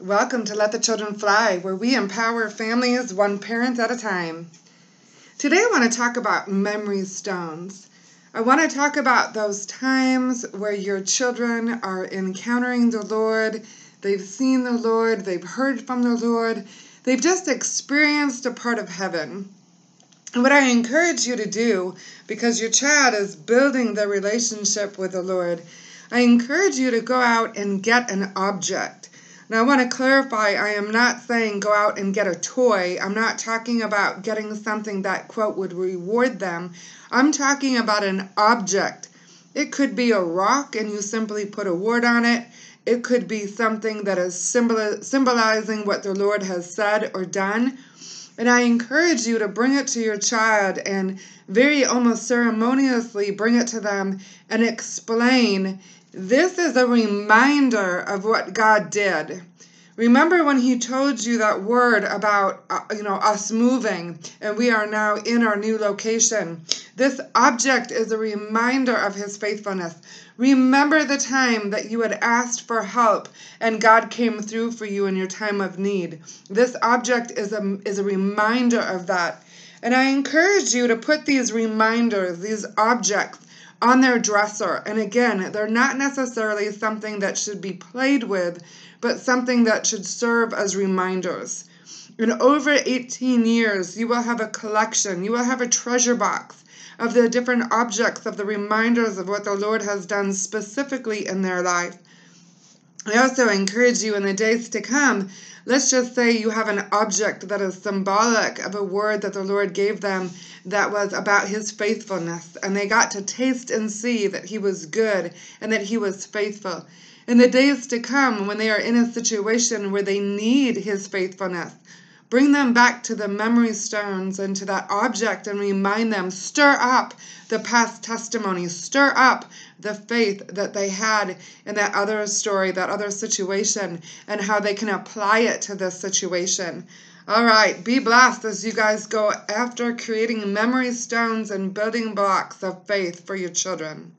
Welcome to Let the Children Fly, where we empower families one parent at a time. Today I want to talk about memory stones. I want to talk about those times where your children are encountering the Lord, they've seen the Lord, they've heard from the Lord, they've just experienced a part of heaven. And what I encourage you to do, because your child is building their relationship with the Lord, I encourage you to go out and get an object. Now, I want to clarify I am not saying go out and get a toy. I'm not talking about getting something that, quote, would reward them. I'm talking about an object. It could be a rock and you simply put a word on it. It could be something that is symbol- symbolizing what the Lord has said or done. And I encourage you to bring it to your child and very almost ceremoniously bring it to them and explain this is a reminder of what God did. Remember when he told you that word about uh, you know us moving and we are now in our new location. This object is a reminder of his faithfulness. Remember the time that you had asked for help and God came through for you in your time of need. This object is a is a reminder of that. And I encourage you to put these reminders, these objects on their dresser. And again, they're not necessarily something that should be played with, but something that should serve as reminders. In over 18 years, you will have a collection, you will have a treasure box of the different objects, of the reminders of what the Lord has done specifically in their life. I also encourage you in the days to come, let's just say you have an object that is symbolic of a word that the Lord gave them that was about his faithfulness, and they got to taste and see that he was good and that he was faithful. In the days to come, when they are in a situation where they need his faithfulness, Bring them back to the memory stones and to that object and remind them, stir up the past testimony, stir up the faith that they had in that other story, that other situation, and how they can apply it to this situation. All right, be blessed as you guys go after creating memory stones and building blocks of faith for your children.